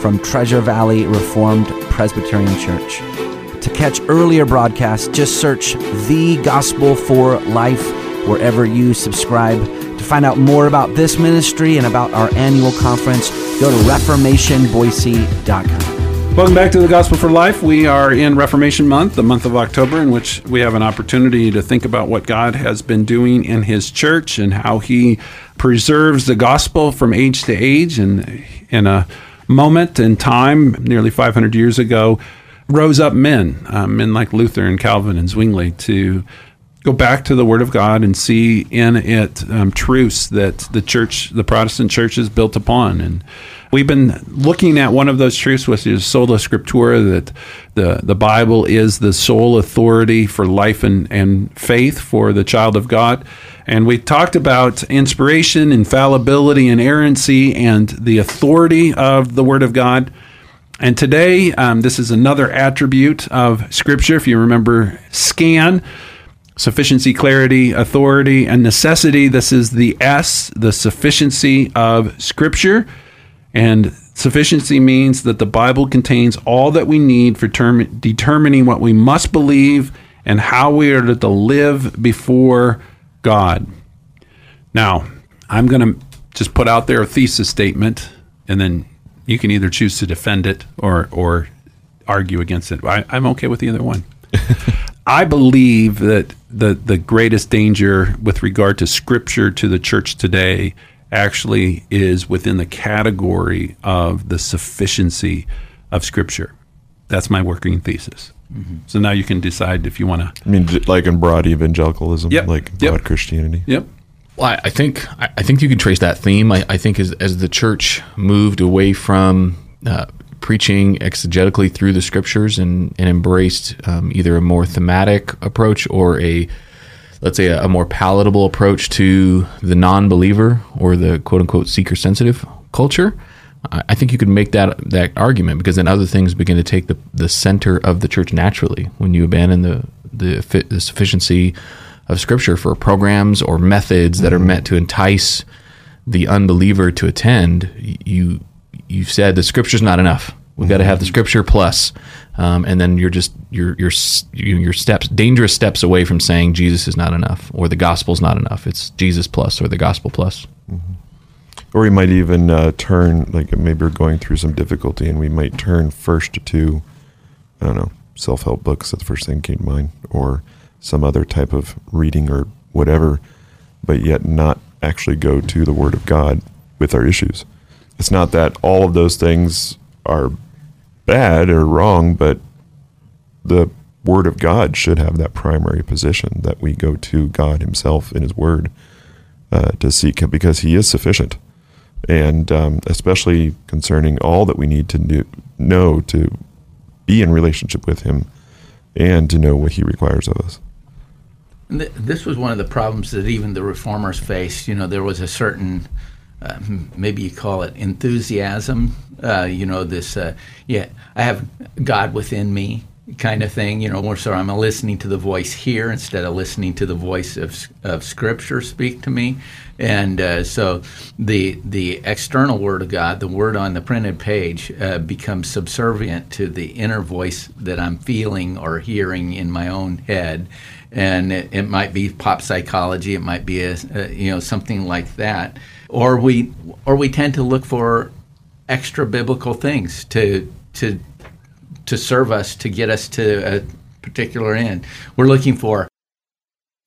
from Treasure Valley Reformed Presbyterian Church. To catch earlier broadcasts, just search The Gospel for Life wherever you subscribe. To find out more about this ministry and about our annual conference, go to reformationboise.com. Welcome back to the Gospel for Life. We are in Reformation Month, the month of October, in which we have an opportunity to think about what God has been doing in His church and how He preserves the gospel from age to age. And in a moment in time, nearly 500 years ago, rose up men, uh, men like Luther and Calvin and Zwingli, to go back to the Word of God and see in it um, truths that the church, the Protestant church, is built upon. And we've been looking at one of those truths, which is sola scriptura, that the, the Bible is the sole authority for life and, and faith for the child of God. And we talked about inspiration, infallibility, inerrancy, and the authority of the Word of God. And today, um, this is another attribute of Scripture. If you remember, scan, sufficiency, clarity, authority, and necessity. This is the S, the sufficiency of Scripture. And sufficiency means that the Bible contains all that we need for term- determining what we must believe and how we are to live before God. Now, I'm going to just put out there a thesis statement, and then you can either choose to defend it or or argue against it. I, I'm okay with either one. I believe that the the greatest danger with regard to Scripture to the church today actually is within the category of the sufficiency of Scripture. That's my working thesis. Mm-hmm. So now you can decide if you want to. I mean, like in broad evangelicalism, Yep. like broad Yep. Christianity. Yep. Well, I, I think I, I think you can trace that theme. I, I think as as the church moved away from uh, preaching exegetically through the scriptures and and embraced um, either a more thematic approach or a let's say a, a more palatable approach to the non-believer or the quote unquote seeker sensitive culture. I think you could make that that argument because then other things begin to take the, the center of the church naturally when you abandon the the, the sufficiency of Scripture for programs or methods that are meant to entice the unbeliever to attend. You you've said the Scripture's not enough. We've got to have the Scripture plus, um, and then you're just you're you're steps dangerous steps away from saying Jesus is not enough or the gospel's not enough. It's Jesus plus or the gospel plus. Or we might even uh, turn, like maybe we're going through some difficulty, and we might turn first to, I don't know, self help books. That's the first thing came to mind, or some other type of reading or whatever, but yet not actually go to the Word of God with our issues. It's not that all of those things are bad or wrong, but the Word of God should have that primary position that we go to God Himself in His Word uh, to seek Him because He is sufficient, and um, especially concerning all that we need to knew, know to be in relationship with Him and to know what He requires of us. This was one of the problems that even the reformers faced. You know, there was a certain, uh, maybe you call it enthusiasm. Uh, you know, this, uh, yeah, I have God within me kind of thing. You know, more so I'm listening to the voice here instead of listening to the voice of, of Scripture speak to me. And uh, so the the external word of God, the word on the printed page, uh, becomes subservient to the inner voice that I'm feeling or hearing in my own head and it, it might be pop psychology, it might be a, a, you know something like that, or we or we tend to look for extra biblical things to to to serve us to get us to a particular end. We're looking for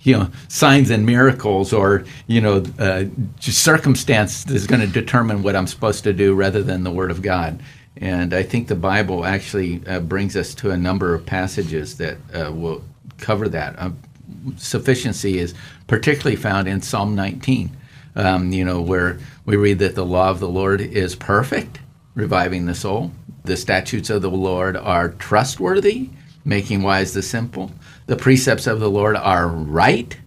you know signs and miracles or you know uh, circumstance that's going to determine what I'm supposed to do rather than the Word of God. And I think the Bible actually uh, brings us to a number of passages that uh, will cover that. Uh, sufficiency is particularly found in Psalm 19, um, you know, where we read that the law of the Lord is perfect, reviving the soul. The statutes of the Lord are trustworthy, making wise the simple. The precepts of the Lord are right,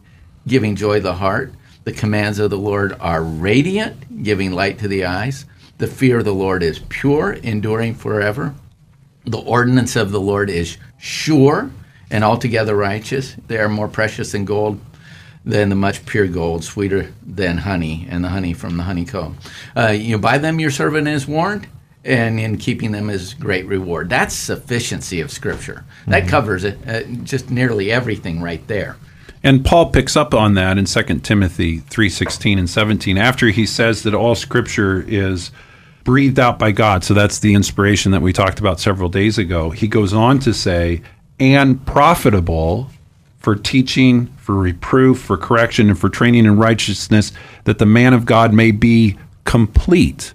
giving joy to the heart. The commands of the Lord are radiant, giving light to the eyes. The fear of the Lord is pure, enduring forever. The ordinance of the Lord is sure and altogether righteous. They are more precious than gold, than the much pure gold, sweeter than honey, and the honey from the honeycomb. Uh, you know, by them your servant is warned, and in keeping them is great reward. That's sufficiency of Scripture. That Mm-hmm. covers it, uh, just nearly everything right there. And Paul picks up on that in 2 Timothy 3:16 and 17 after he says that all scripture is breathed out by God. So that's the inspiration that we talked about several days ago. He goes on to say and profitable for teaching, for reproof, for correction and for training in righteousness that the man of God may be complete,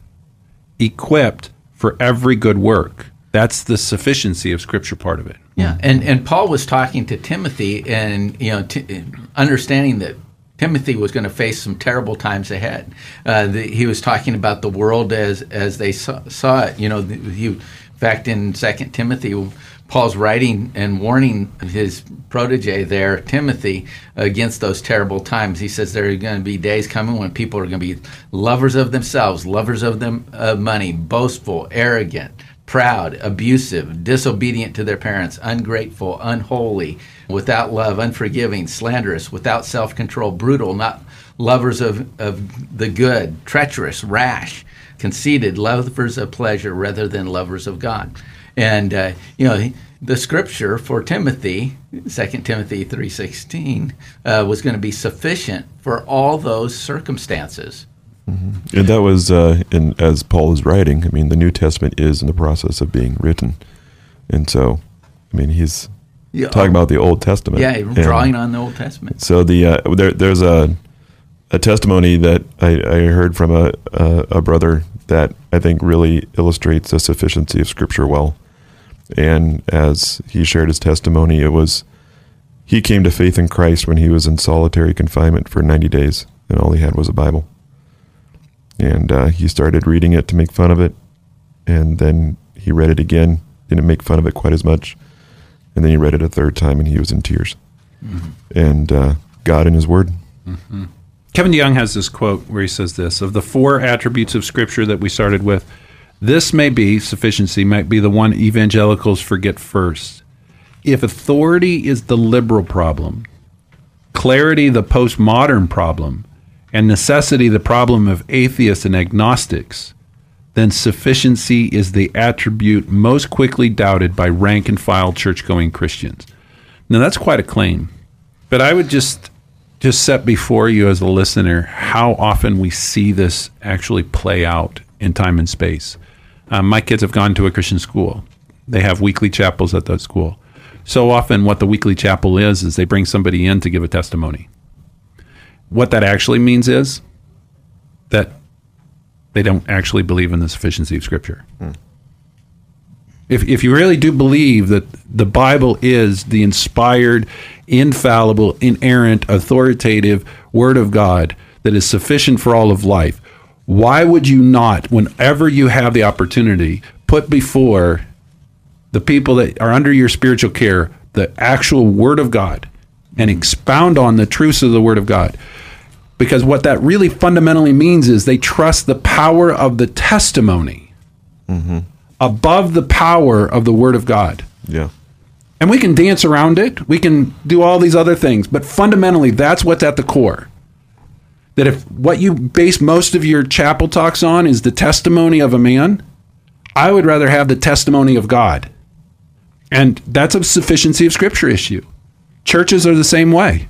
equipped for every good work. That's the sufficiency of scripture part of it. Yeah, and and Paul was talking to Timothy, and you know, t- understanding that Timothy was going to face some terrible times ahead. Uh, the, he was talking about the world as as they saw, saw it. You know, the, he, in fact, in Second Timothy, Paul's writing and warning his protege there, Timothy, against those terrible times. He says there are going to be days coming when people are going to be lovers of themselves, lovers of them of money, boastful, arrogant proud, abusive, disobedient to their parents, ungrateful, unholy, without love, unforgiving, slanderous, without self control, brutal, not lovers of, of the good, treacherous, rash, conceited, lovers of pleasure rather than lovers of God. And, uh, you know, the scripture for Timothy, 2 Timothy 3.16, uh, was going to be sufficient for all those circumstances. And that was, uh, in, as Paul is writing, I mean, the New Testament is in the process of being written. And so, I mean, he's Yeah, talking about the Old Testament. Yeah, drawing on the Old Testament. So the uh, there, there's a a testimony that I, I heard from a, a a brother that I think really illustrates the sufficiency of Scripture well. And as he shared his testimony, it was he came to faith in Christ when he was in solitary confinement for 90 days, and all he had was a Bible. And uh, he started reading it to make fun of it, and then he read it again, didn't make fun of it quite as much, and then he read it a third time, and he was in tears. And uh, God in His Word. Kevin DeYoung has this quote where he says this Of the four attributes of Scripture that we started with, this may be, sufficiency, might be the one evangelicals forget first. If authority is the liberal problem, clarity the postmodern problem, and necessity the problem of atheists and agnostics, then sufficiency is the attribute most quickly doubted by rank and file church going Christians. Now, that's quite a claim. But I would just just set before you as a listener how often we see this actually play out in time and space. Um, my kids have gone to a Christian school. They have weekly chapels at that school. So often, what the weekly chapel is is they bring somebody in to give a testimony. What that actually means is that they don't actually believe in the sufficiency of Scripture. If, if you really do believe that the Bible is the inspired, infallible, inerrant, authoritative Word of God that is sufficient for all of life, why would you not, whenever you have the opportunity, put before the people that are under your spiritual care the actual Word of God and mm-hmm. expound on the truths of the Word of God? Because what that really fundamentally means is they trust the power of the testimony mm-hmm. Above the power of the Word of God. Yeah. And we can dance around it. We can do all these other things. But fundamentally, that's what's at the core. That if what you base most of your chapel talks on is the testimony of a man, I would rather have the testimony of God. And that's a sufficiency of Scripture issue. Churches are the same way.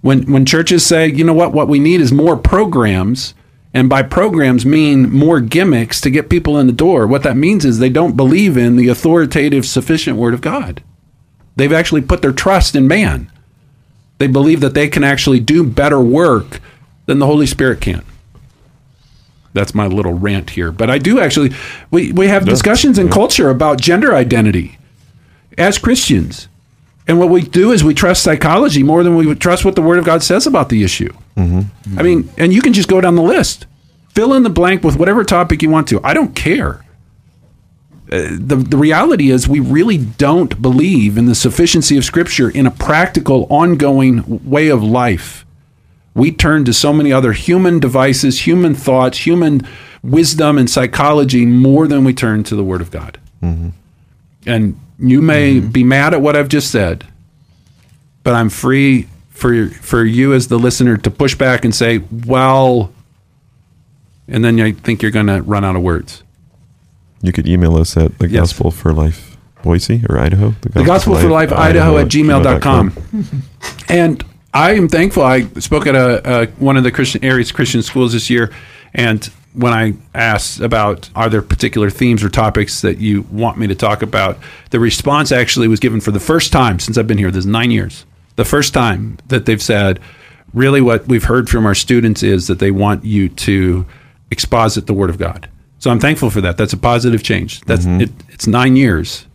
When, when churches say, you know what, what we need is more programs, and by programs mean more gimmicks to get people in the door, what that means is they don't believe in the authoritative, sufficient Word of God. They've actually put their trust in man. They believe that they can actually do better work than the Holy Spirit can. That's my little rant here. But I do actually, we, we have discussions in culture about gender identity as Christians. And what we do is we trust psychology more than we would trust what the Word of God says about the issue. I mean, and you can just go down the list, fill in the blank with whatever topic you want to. I don't care. uh, the, the reality is we really don't believe in the sufficiency of Scripture in a practical, ongoing way of life. We turn to so many other human devices, human thoughts, human wisdom and psychology more than we turn to the Word of God. And you may mm-hmm. be mad at what I've just said, but I'm free for for you as the listener to push back and say, "Well," and then I think you're going to run out of words. You could email us at the Yes. Gospel for Life Boise or Idaho. The Gospel for Life, Idaho at gmail.com. And I am thankful. I spoke at a, a one of the Christian areas Christian schools this year, and when I asked about are there particular themes or topics that you want me to talk about, the response actually was given for the first time since I've been here. This is nine years. The first time that they've said, really, what we've heard from our students is that they want you to exposit the Word of God. So I'm thankful for that. That's a positive change. That's mm-hmm. it, it's nine years,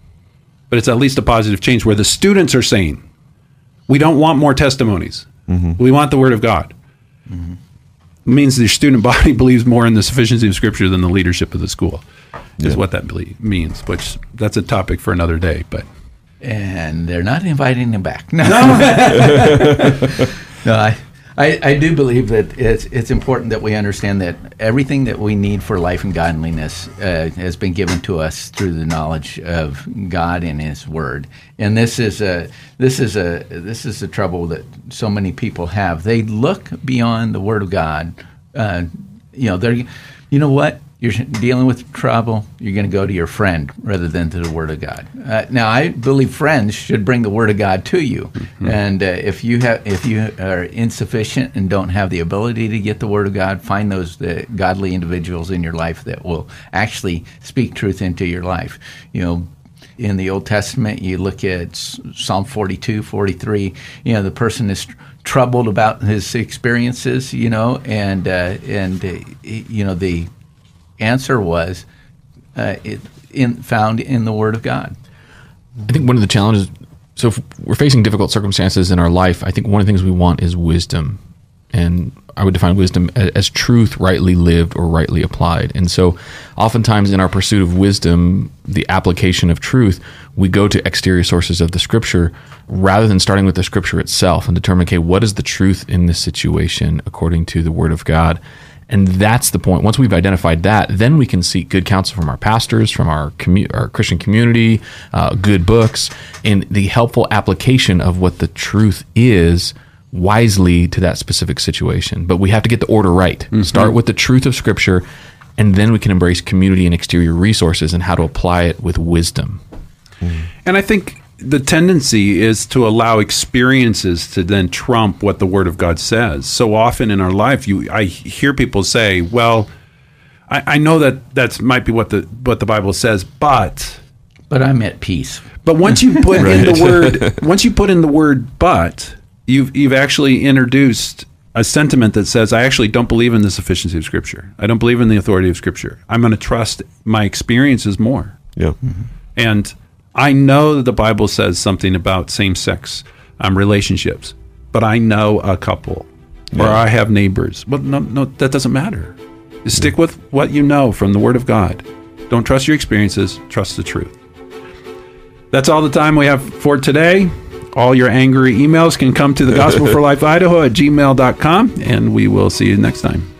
but it's at least a positive change where the students are saying, we don't want more testimonies. Mm-hmm. We want the Word of God. It means the student body believes more in the sufficiency of Scripture than the leadership of the school, is Yeah. what that belie- means. Which that's a topic for another day. But and they're not inviting him back. No, no, I, I, I do believe that it's it's important that we understand that everything that we need for life and godliness uh, has been given to us through the knowledge of God and His Word. And this is a this is a this is the trouble that so many people have. They look beyond the Word of God. Uh, you know, they're you know what you're dealing with trouble, you're going to go to your friend rather than to the Word of God. Uh, now, I believe friends should bring the Word of God to you, and uh, if you have if you are insufficient and don't have the ability to get the Word of God, find those uh, godly individuals in your life that will actually speak truth into your life. You know. In the Old Testament, you look at Psalm 42, 43, you know, the person is tr- troubled about his experiences, you know, and, uh, and uh, you know, the answer was uh, it, in, found in the Word of God. I think one of the challenges, so if we're facing difficult circumstances in our life, I think one of the things we want is wisdom. And I would define wisdom a- as truth rightly lived or rightly applied. And so oftentimes in our pursuit of wisdom, the application of truth, we go to exterior sources of the scripture rather than starting with the scripture itself and determine, okay, what is the truth in this situation according to the word of God? And that's the point. Once we've identified that, then we can seek good counsel from our pastors, from our commu- our Christian community, uh, good books, and the helpful application of what the truth is wisely to that specific situation. But we have to get the order right. Start with the truth of Scripture, and then we can embrace community and exterior resources and how to apply it with wisdom. And I think the tendency is to allow experiences to then trump what the Word of God says. So often in our life, you I hear people say, "Well, I, I know that that might be what the what the Bible says, but." But I'm at peace. But once you put in the word, once you put in the word "but," you've you've actually introduced a sentiment that says, "I actually don't believe in the sufficiency of Scripture. I don't believe in the authority of Scripture. I'm going to trust my experiences more." Yeah. Mm-hmm. And I know that the Bible says something about same sex um, relationships, but I know a couple or I have neighbors. Well, no, no, that doesn't matter. Just stick with what you know from the Word of God. Don't trust your experiences, trust the truth. That's all the time we have for today. All your angry emails can come to the Gospel for Life Idaho at gmail.com, and we will see you next time.